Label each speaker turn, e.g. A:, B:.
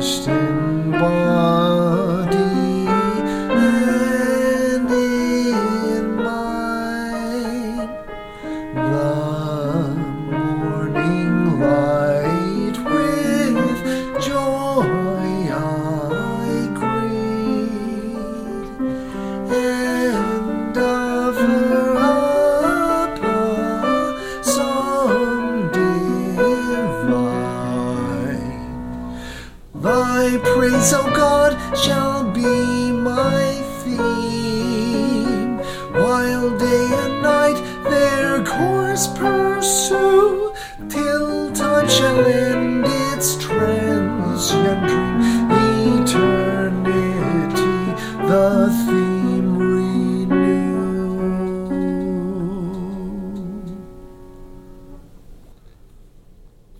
A: just in one. Praise, O God, shall be my theme. While day and night their course pursue, till time shall end its transient dream. Eternity, the theme.